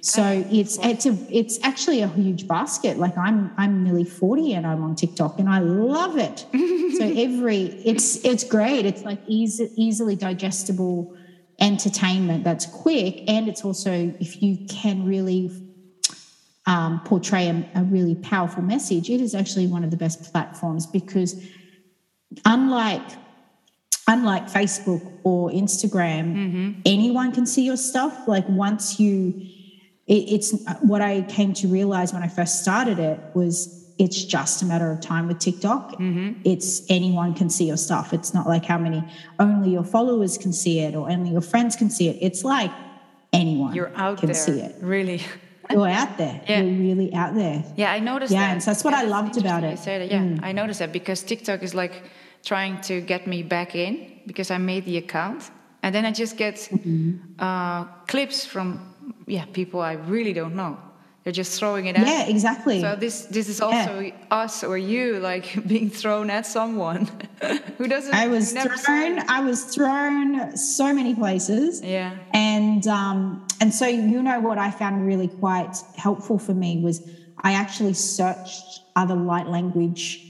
[SPEAKER 2] So it's it's a it's actually a huge basket. Like I'm I'm nearly 40 and I'm on TikTok and I love it. so every it's it's great. It's like easy, easily digestible entertainment that's quick and it's also if you can really um, portray a, a really powerful message, it is actually one of the best platforms because unlike unlike Facebook or Instagram, anyone can see your stuff. Like once you, it, it's what I came to realize when I first started it was it's just a matter of time with TikTok. It's anyone can see your stuff. It's not like how many only your followers can see it or only your friends can see it. It's like anyone
[SPEAKER 1] you're out
[SPEAKER 2] can
[SPEAKER 1] there
[SPEAKER 2] see it.
[SPEAKER 1] really
[SPEAKER 2] You're out there.
[SPEAKER 1] Yeah.
[SPEAKER 2] You're really out there.
[SPEAKER 1] Yeah, I noticed
[SPEAKER 2] Yeah,
[SPEAKER 1] that.
[SPEAKER 2] and so that's what I loved about it. Mm.
[SPEAKER 1] You say that. Yeah, I noticed that because TikTok is like trying to get me back in because I made the account, and then I just get
[SPEAKER 2] Mm-hmm.
[SPEAKER 1] uh, clips from yeah people I really don't know. They're just throwing it at.
[SPEAKER 2] Yeah, exactly.
[SPEAKER 1] So this this is also us or you like being thrown at someone who doesn't.
[SPEAKER 2] I was thrown. I was thrown so many places.
[SPEAKER 1] Yeah.
[SPEAKER 2] And um, and so you know what I found really quite helpful for me was I actually searched other light language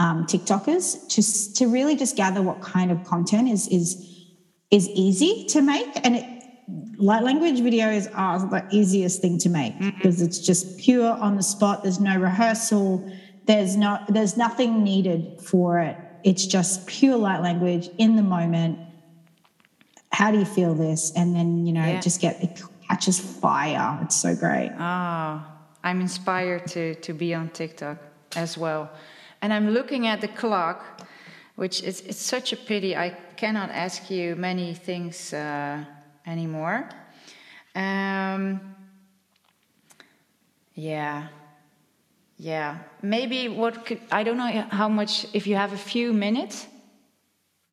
[SPEAKER 2] um, TikTokers to to really just gather what kind of content is is is easy to make and it, light language videos are the easiest thing to make because it's just pure on the spot. There's no rehearsal. There's no there's nothing needed for it. It's just pure light language in the moment how do you feel this and then you know
[SPEAKER 1] Yeah.
[SPEAKER 2] it just get it catches fire it's so great
[SPEAKER 1] Ah, I'm inspired to, to be on TikTok as well. And I'm looking at the clock, which is it's such a pity. I cannot ask you many things uh, anymore. Um, yeah. Yeah. Maybe what could, I don't know how much, if you have a few minutes.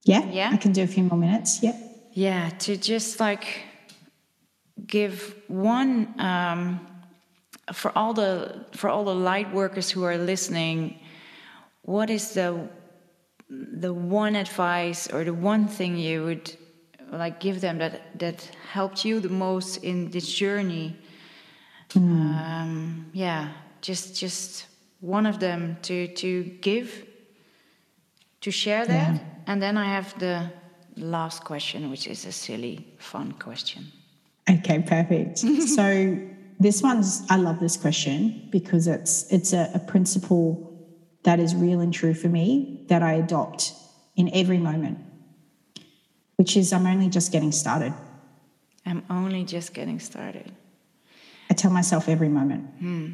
[SPEAKER 2] yeah
[SPEAKER 1] Yeah?
[SPEAKER 2] i can do a few more minutes yeah
[SPEAKER 1] Yeah, to just like give one um, for all the for all the light workers who are listening. What is the the one advice or the one thing you would like give them that that helped you the most in this journey? Um, yeah, just just one of them to to give to share that, and then I have the last question, which is a silly, fun question.
[SPEAKER 2] okay perfect so this one's i love this question because it's it's a, a principle that is real and true for me that i adopt in every moment which is i'm only just getting started
[SPEAKER 1] I'm only just getting started.
[SPEAKER 2] i tell myself every moment hmm.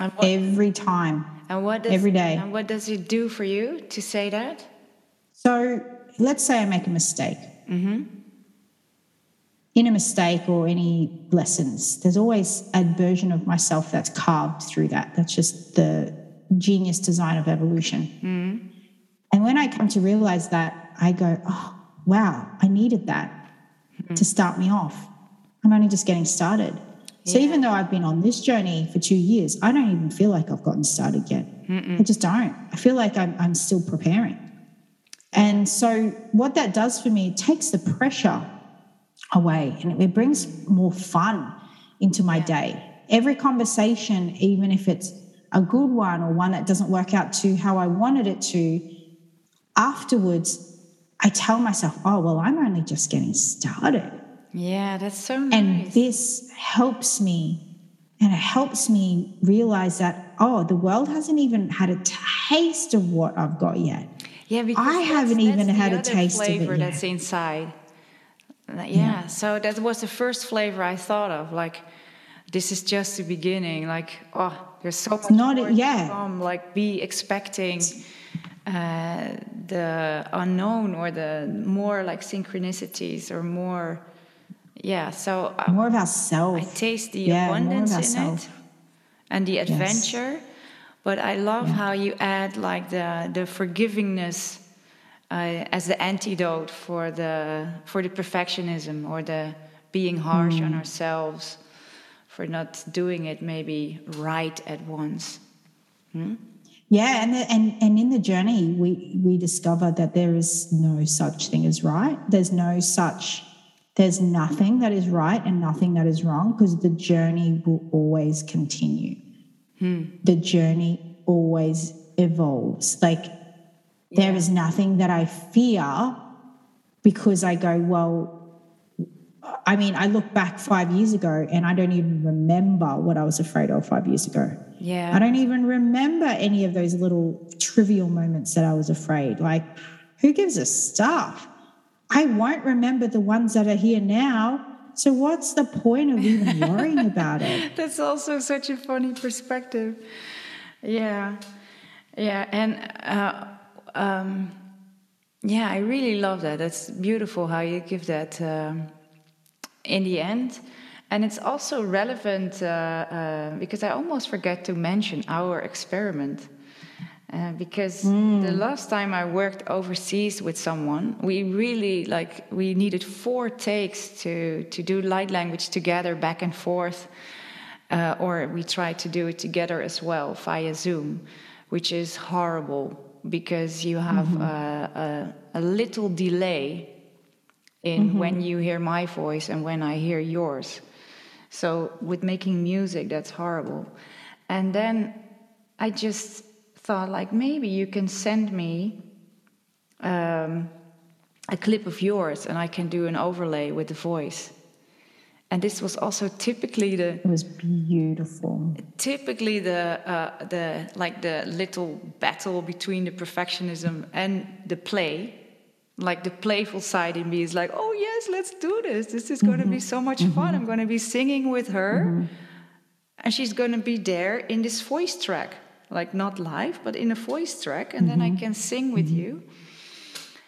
[SPEAKER 1] And what,
[SPEAKER 2] every time
[SPEAKER 1] and what does,
[SPEAKER 2] every day.
[SPEAKER 1] And what does it do for you to say that?
[SPEAKER 2] So let's say I make a mistake. Mm-hmm. In a mistake or any lessons, there's always a version of myself that's carved through that. That's just the genius design of evolution. Mm. And when I come to realize that, I go, oh, wow, I needed that mm-hmm. to start me off. I'm only just getting started. So even though I've been on this journey for two years, I don't even feel like I've gotten started yet. I just don't. I feel like I'm, I'm still preparing. And so, what that does for me, it takes the pressure away and it brings more fun into my day. Every conversation, even if it's a good one or one that doesn't work out to how I wanted it to, afterwards, I tell myself, oh, well, I'm only just getting started.
[SPEAKER 1] Yeah, that's so nice.
[SPEAKER 2] And this helps me and it helps me realize that oh, the world hasn't even had a taste of what I've got yet.
[SPEAKER 1] Yeah, because
[SPEAKER 2] I haven't even had a taste of it
[SPEAKER 1] flavor
[SPEAKER 2] yet.
[SPEAKER 1] that's inside. Uh, Yeah, so that was the first flavor I thought of. Like, this is just the beginning. Like, oh, there's so much
[SPEAKER 2] not-
[SPEAKER 1] more to
[SPEAKER 2] yeah.
[SPEAKER 1] come. Like, be expecting uh, the unknown or the more like synchronicities or more. Yeah, so I,
[SPEAKER 2] More of
[SPEAKER 1] I taste the
[SPEAKER 2] Yeah,
[SPEAKER 1] abundance in
[SPEAKER 2] ourself.
[SPEAKER 1] it and the adventure. yes. But I love how you add like the the forgivingness uh, as the antidote for the for the perfectionism or the being harsh
[SPEAKER 2] Hmm.
[SPEAKER 1] on ourselves for not doing it maybe right at once. Hmm?
[SPEAKER 2] Yeah, and the, and and in the journey, we we discover that there is no such thing as right. There's no such. There's nothing that is right and nothing that is wrong because the journey will always continue. Hmm. The journey always evolves. Like there is nothing that I fear because I go well. I mean, I look back five years ago and I don't even remember what I was afraid of five years ago.
[SPEAKER 1] Yeah.
[SPEAKER 2] I don't even remember any of those little trivial moments that I was afraid. Like, who gives a stuff? I won't remember the ones that are here now. So, what's the point of even worrying about it?
[SPEAKER 1] That's also such a funny perspective. Yeah, yeah, and uh, um, yeah, I really love that. That's beautiful how you give that um, in the end, and it's also relevant uh, uh, because I almost forget to mention our experiment. Uh, because the last time I worked overseas with someone, we really like we needed four takes to to do light language together, back and forth, uh, or we tried to do it together as well via Zoom, which is horrible because you have a, a, a little delay in when you hear my voice and when I hear yours. So with making music, that's horrible. And then I just thought, like, maybe you can send me um, a clip of yours and I can do an overlay with the voice. And this was also typically the
[SPEAKER 2] It was beautiful.
[SPEAKER 1] typically the uh, the like the little battle between the perfectionism and the play like the playful side in me is like oh yes let's do this. This is going to be mm-hmm. so much fun. I'm mm-hmm. going to be singing with her. Mm-hmm. And she's going to be there in this voice track like not live but in a voice track and then i can sing with you.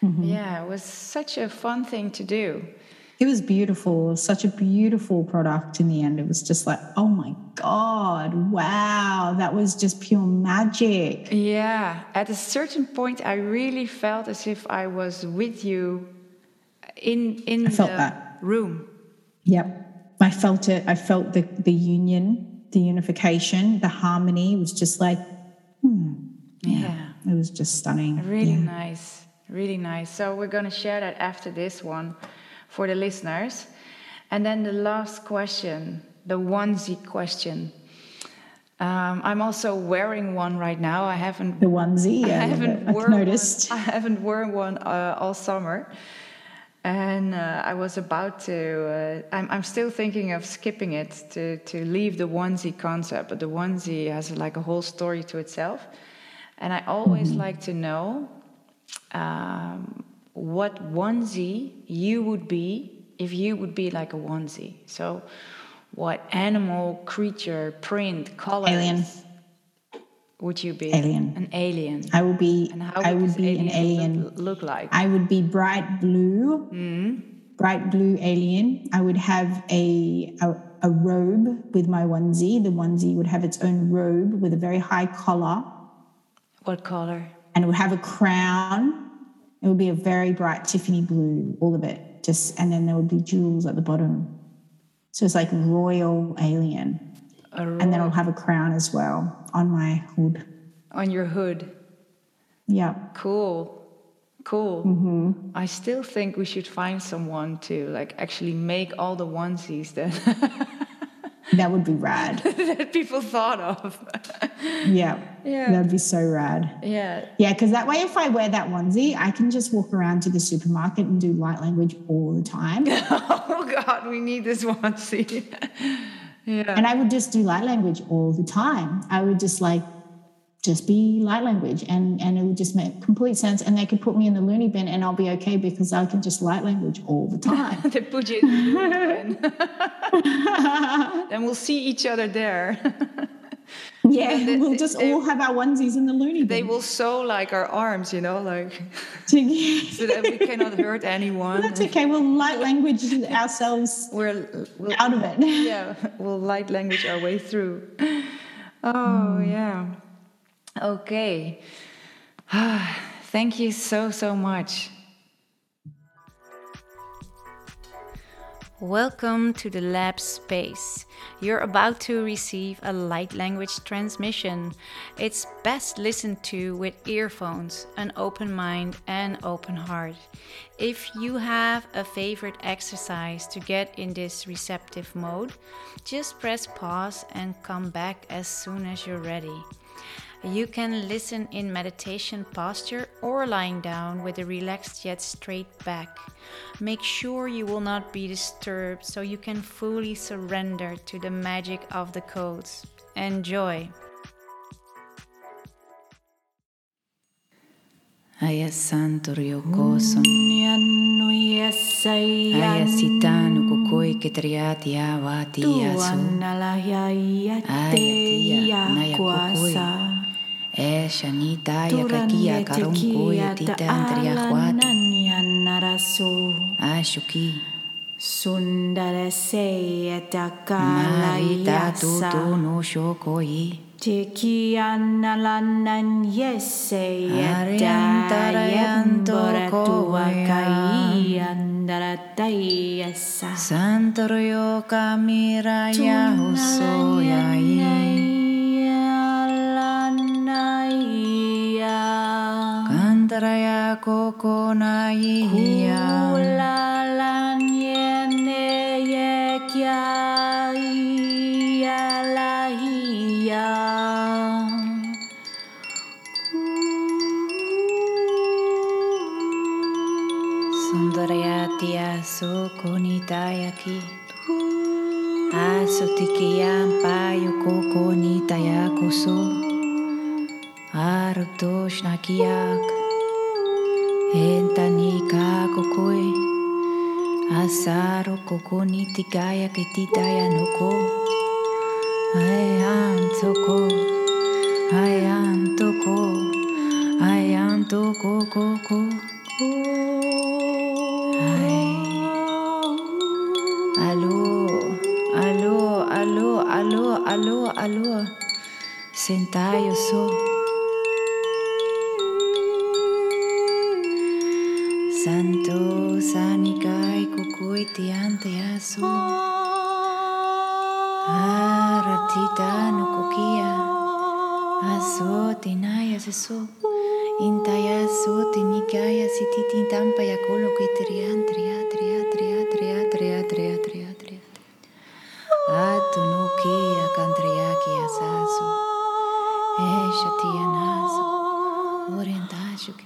[SPEAKER 1] Yeah it was such a fun thing to do
[SPEAKER 2] It was beautiful. Such a beautiful product in the end. It was just like, oh my God, wow, that was just pure magic.
[SPEAKER 1] Yeah, at a certain point, I really felt as if I was with you in in
[SPEAKER 2] I felt
[SPEAKER 1] the
[SPEAKER 2] that.
[SPEAKER 1] room.
[SPEAKER 2] Yep. I felt it. I felt the, the union, the unification, the harmony it was just like, hmm.
[SPEAKER 1] Yeah,
[SPEAKER 2] it was just stunning.
[SPEAKER 1] really
[SPEAKER 2] Yeah.
[SPEAKER 1] nice, really nice. So we're gonna share that after this one for the listeners, and then the last question, the onesie question. Um, I'm also wearing one right now. I haven't
[SPEAKER 2] The onesie,
[SPEAKER 1] I
[SPEAKER 2] yeah, I
[SPEAKER 1] haven't.
[SPEAKER 2] I've
[SPEAKER 1] worn
[SPEAKER 2] noticed.
[SPEAKER 1] One, I haven't worn one uh, all summer, and uh, I was about to. Uh, I'm, I'm still thinking of skipping it to to leave the onesie concept, but the onesie has like a whole story to itself, and I always
[SPEAKER 2] Mm-hmm.
[SPEAKER 1] like to know um, what onesie you would be if you would be like a onesie. So, what animal, creature, print, color
[SPEAKER 2] Alien.
[SPEAKER 1] would you be?
[SPEAKER 2] Alien.
[SPEAKER 1] An alien.
[SPEAKER 2] I would be.
[SPEAKER 1] And how
[SPEAKER 2] I
[SPEAKER 1] would
[SPEAKER 2] would be an alien.
[SPEAKER 1] Look, look like?
[SPEAKER 2] I would be bright blue, mm-hmm. bright blue alien. I would have a, a a robe with my onesie. The onesie would have its own robe with a very high collar,
[SPEAKER 1] what color?
[SPEAKER 2] and it would have a crown. It would be a very bright Tiffany blue, all of it. Just and then there would be jewels at the bottom. So it's like royal alien,
[SPEAKER 1] A
[SPEAKER 2] and then I'll have a crown as well on my hood.
[SPEAKER 1] on your hood.
[SPEAKER 2] Yeah.
[SPEAKER 1] Cool. Cool.
[SPEAKER 2] Mm-hmm.
[SPEAKER 1] I still think we should find someone to like actually make all the onesies that,
[SPEAKER 2] That would be rad.
[SPEAKER 1] that people thought of.
[SPEAKER 2] Yeah.
[SPEAKER 1] Yeah.
[SPEAKER 2] That'd be so rad.
[SPEAKER 1] yeah.
[SPEAKER 2] Yeah, because that way, if I wear that onesie, I can just walk around to the supermarket and do light language all the time.
[SPEAKER 1] Oh God, we need this onesie.
[SPEAKER 2] Yeah. And I would just do light language all the time. I would just like just be light language and and it would just make complete sense and they could put me in the loony bin and I'll be okay because I can just light language all the time.
[SPEAKER 1] they put you in the bin. then we'll see each other there.
[SPEAKER 2] Yeah, they, we'll just they, all have our onesies in the loony bin.
[SPEAKER 1] They will sew like our arms, you know, like so that we cannot hurt anyone.
[SPEAKER 2] Well, that's okay. We'll light language ourselves We're, we'll, out of it.
[SPEAKER 1] Yeah, we'll light language our way through. Oh, mm. yeah. Okay. Thank you so, so much. Welcome to the lab space. You're about to receive a light language transmission. It's best listened to with earphones, an open mind, and open heart. If you have a favorite exercise to get in this receptive mode, just press pause and come back as soon as you're ready. You can listen in meditation posture or lying down with a relaxed yet straight back. Make sure you will not be disturbed so you can fully surrender to the magic of the codes. Enjoy! Aya santo riokoson. Aya sitanu kukoi ketriati awati yasu. Aya tia naya kukoi. E shanita ya kakia karunku ya tita antria huat. Ashuki. Sundara se etakala yasa. tutu no shokoi. Tiki analanan yese yada yandora tua kai andara tayasa. Santorio kamira ya huso Antaraya kokona yiya Kulalan yene ye kya iya la hiya Sundarayatiya sokonitayaki Asotikiyan payo kokonitayakoso Arutoshnakiyak Entani ka kokoi, asaro kokoni tikaya ketitaya noko. I am toko, I am toko, I am toko koko. Aló, aló, aló, aló, aló, aló. Senta yo soy. Santo sanikai kukui tiante asu. Aratita no kukia. Aso tinaya seso Intaya so tinikaya sititin tampa ya kolo kitrian tria tria tria tria tria tria tria. Tria Atu no kia kantriaki asasu. Esha tianaso Orientasho que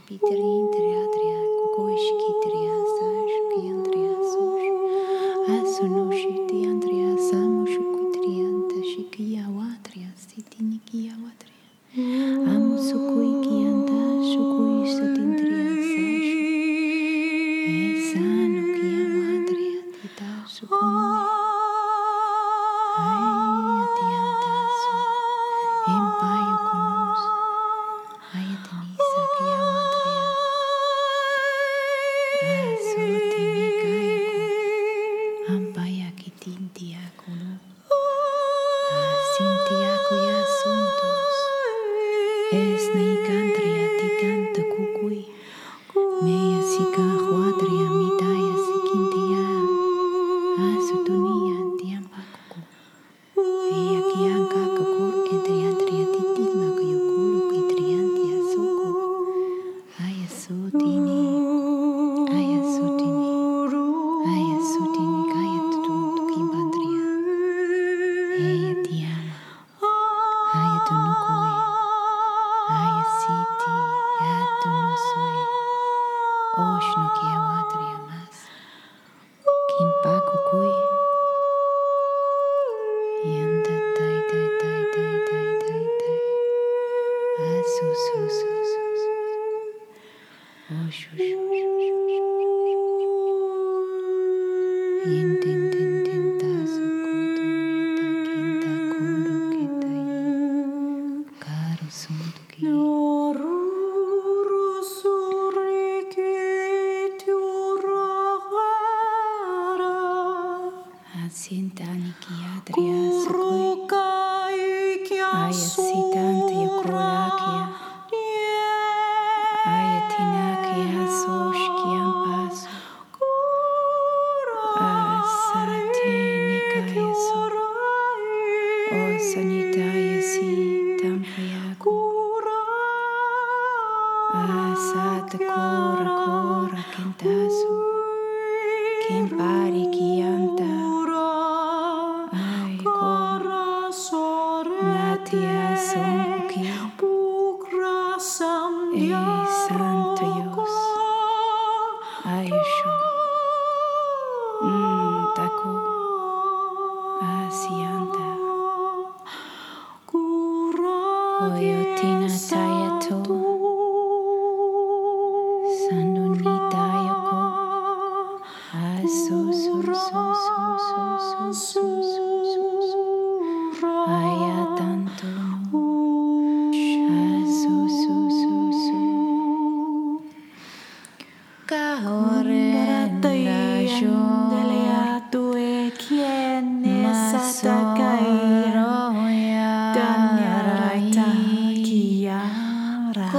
[SPEAKER 3] sondoya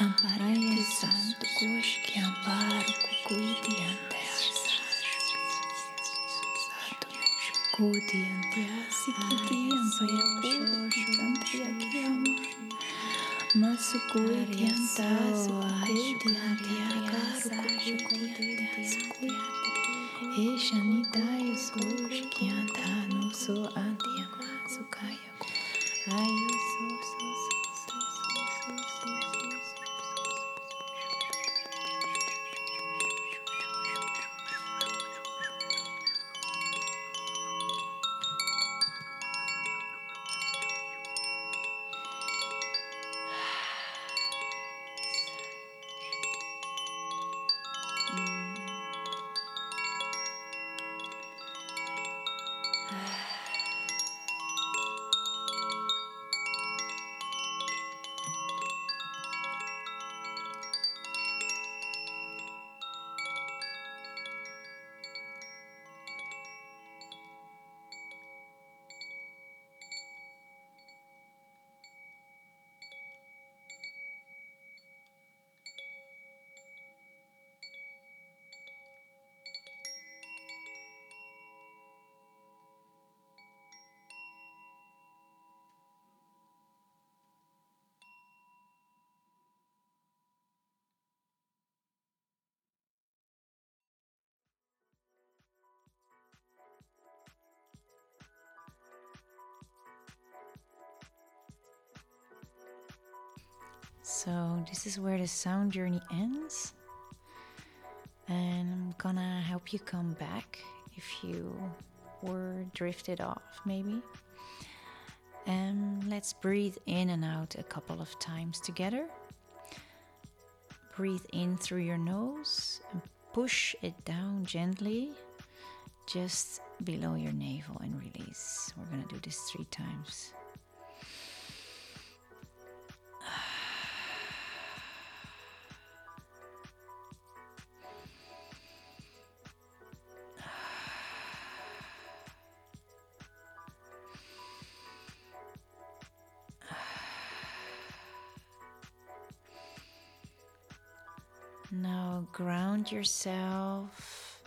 [SPEAKER 1] Amparai, Santo Cus, que amparo, cuide ante Cuide ante as e que te ampare, cuide ante a Mas o cuide ante as, cuide ante a caro, cuide ante as cuide. E janitai os cus, que anta no so ante a mas o caia. Ai, o sou, sou. This is where the sound journey ends. And I'm gonna help you come back if you were drifted off, maybe. And let's breathe in and out a couple of times together. Breathe in through your nose and push it down gently just below your navel and release. We're gonna do this three times. Yourself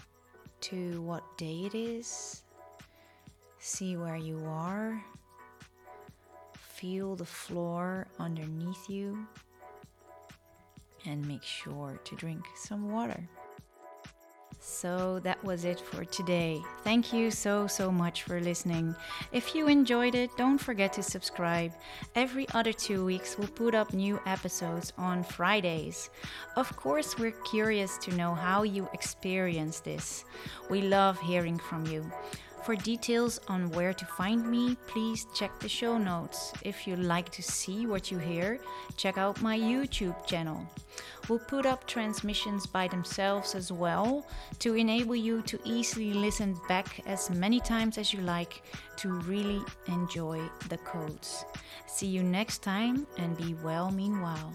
[SPEAKER 1] to what day it is. See where you are. Feel the floor underneath you. And make sure to drink some water. So that was it for today. Thank you so, so much for listening. If you enjoyed it, don't forget to subscribe. Every other two weeks, we'll put up new episodes on Fridays. Of course, we're curious to know how you experience this. We love hearing from you. For details on where to find me, please check the show notes. If you like to see what you hear, check out my YouTube channel. We'll put up transmissions by themselves as well to enable you to easily listen back as many times as you like to really enjoy the codes. See you next time and be well meanwhile.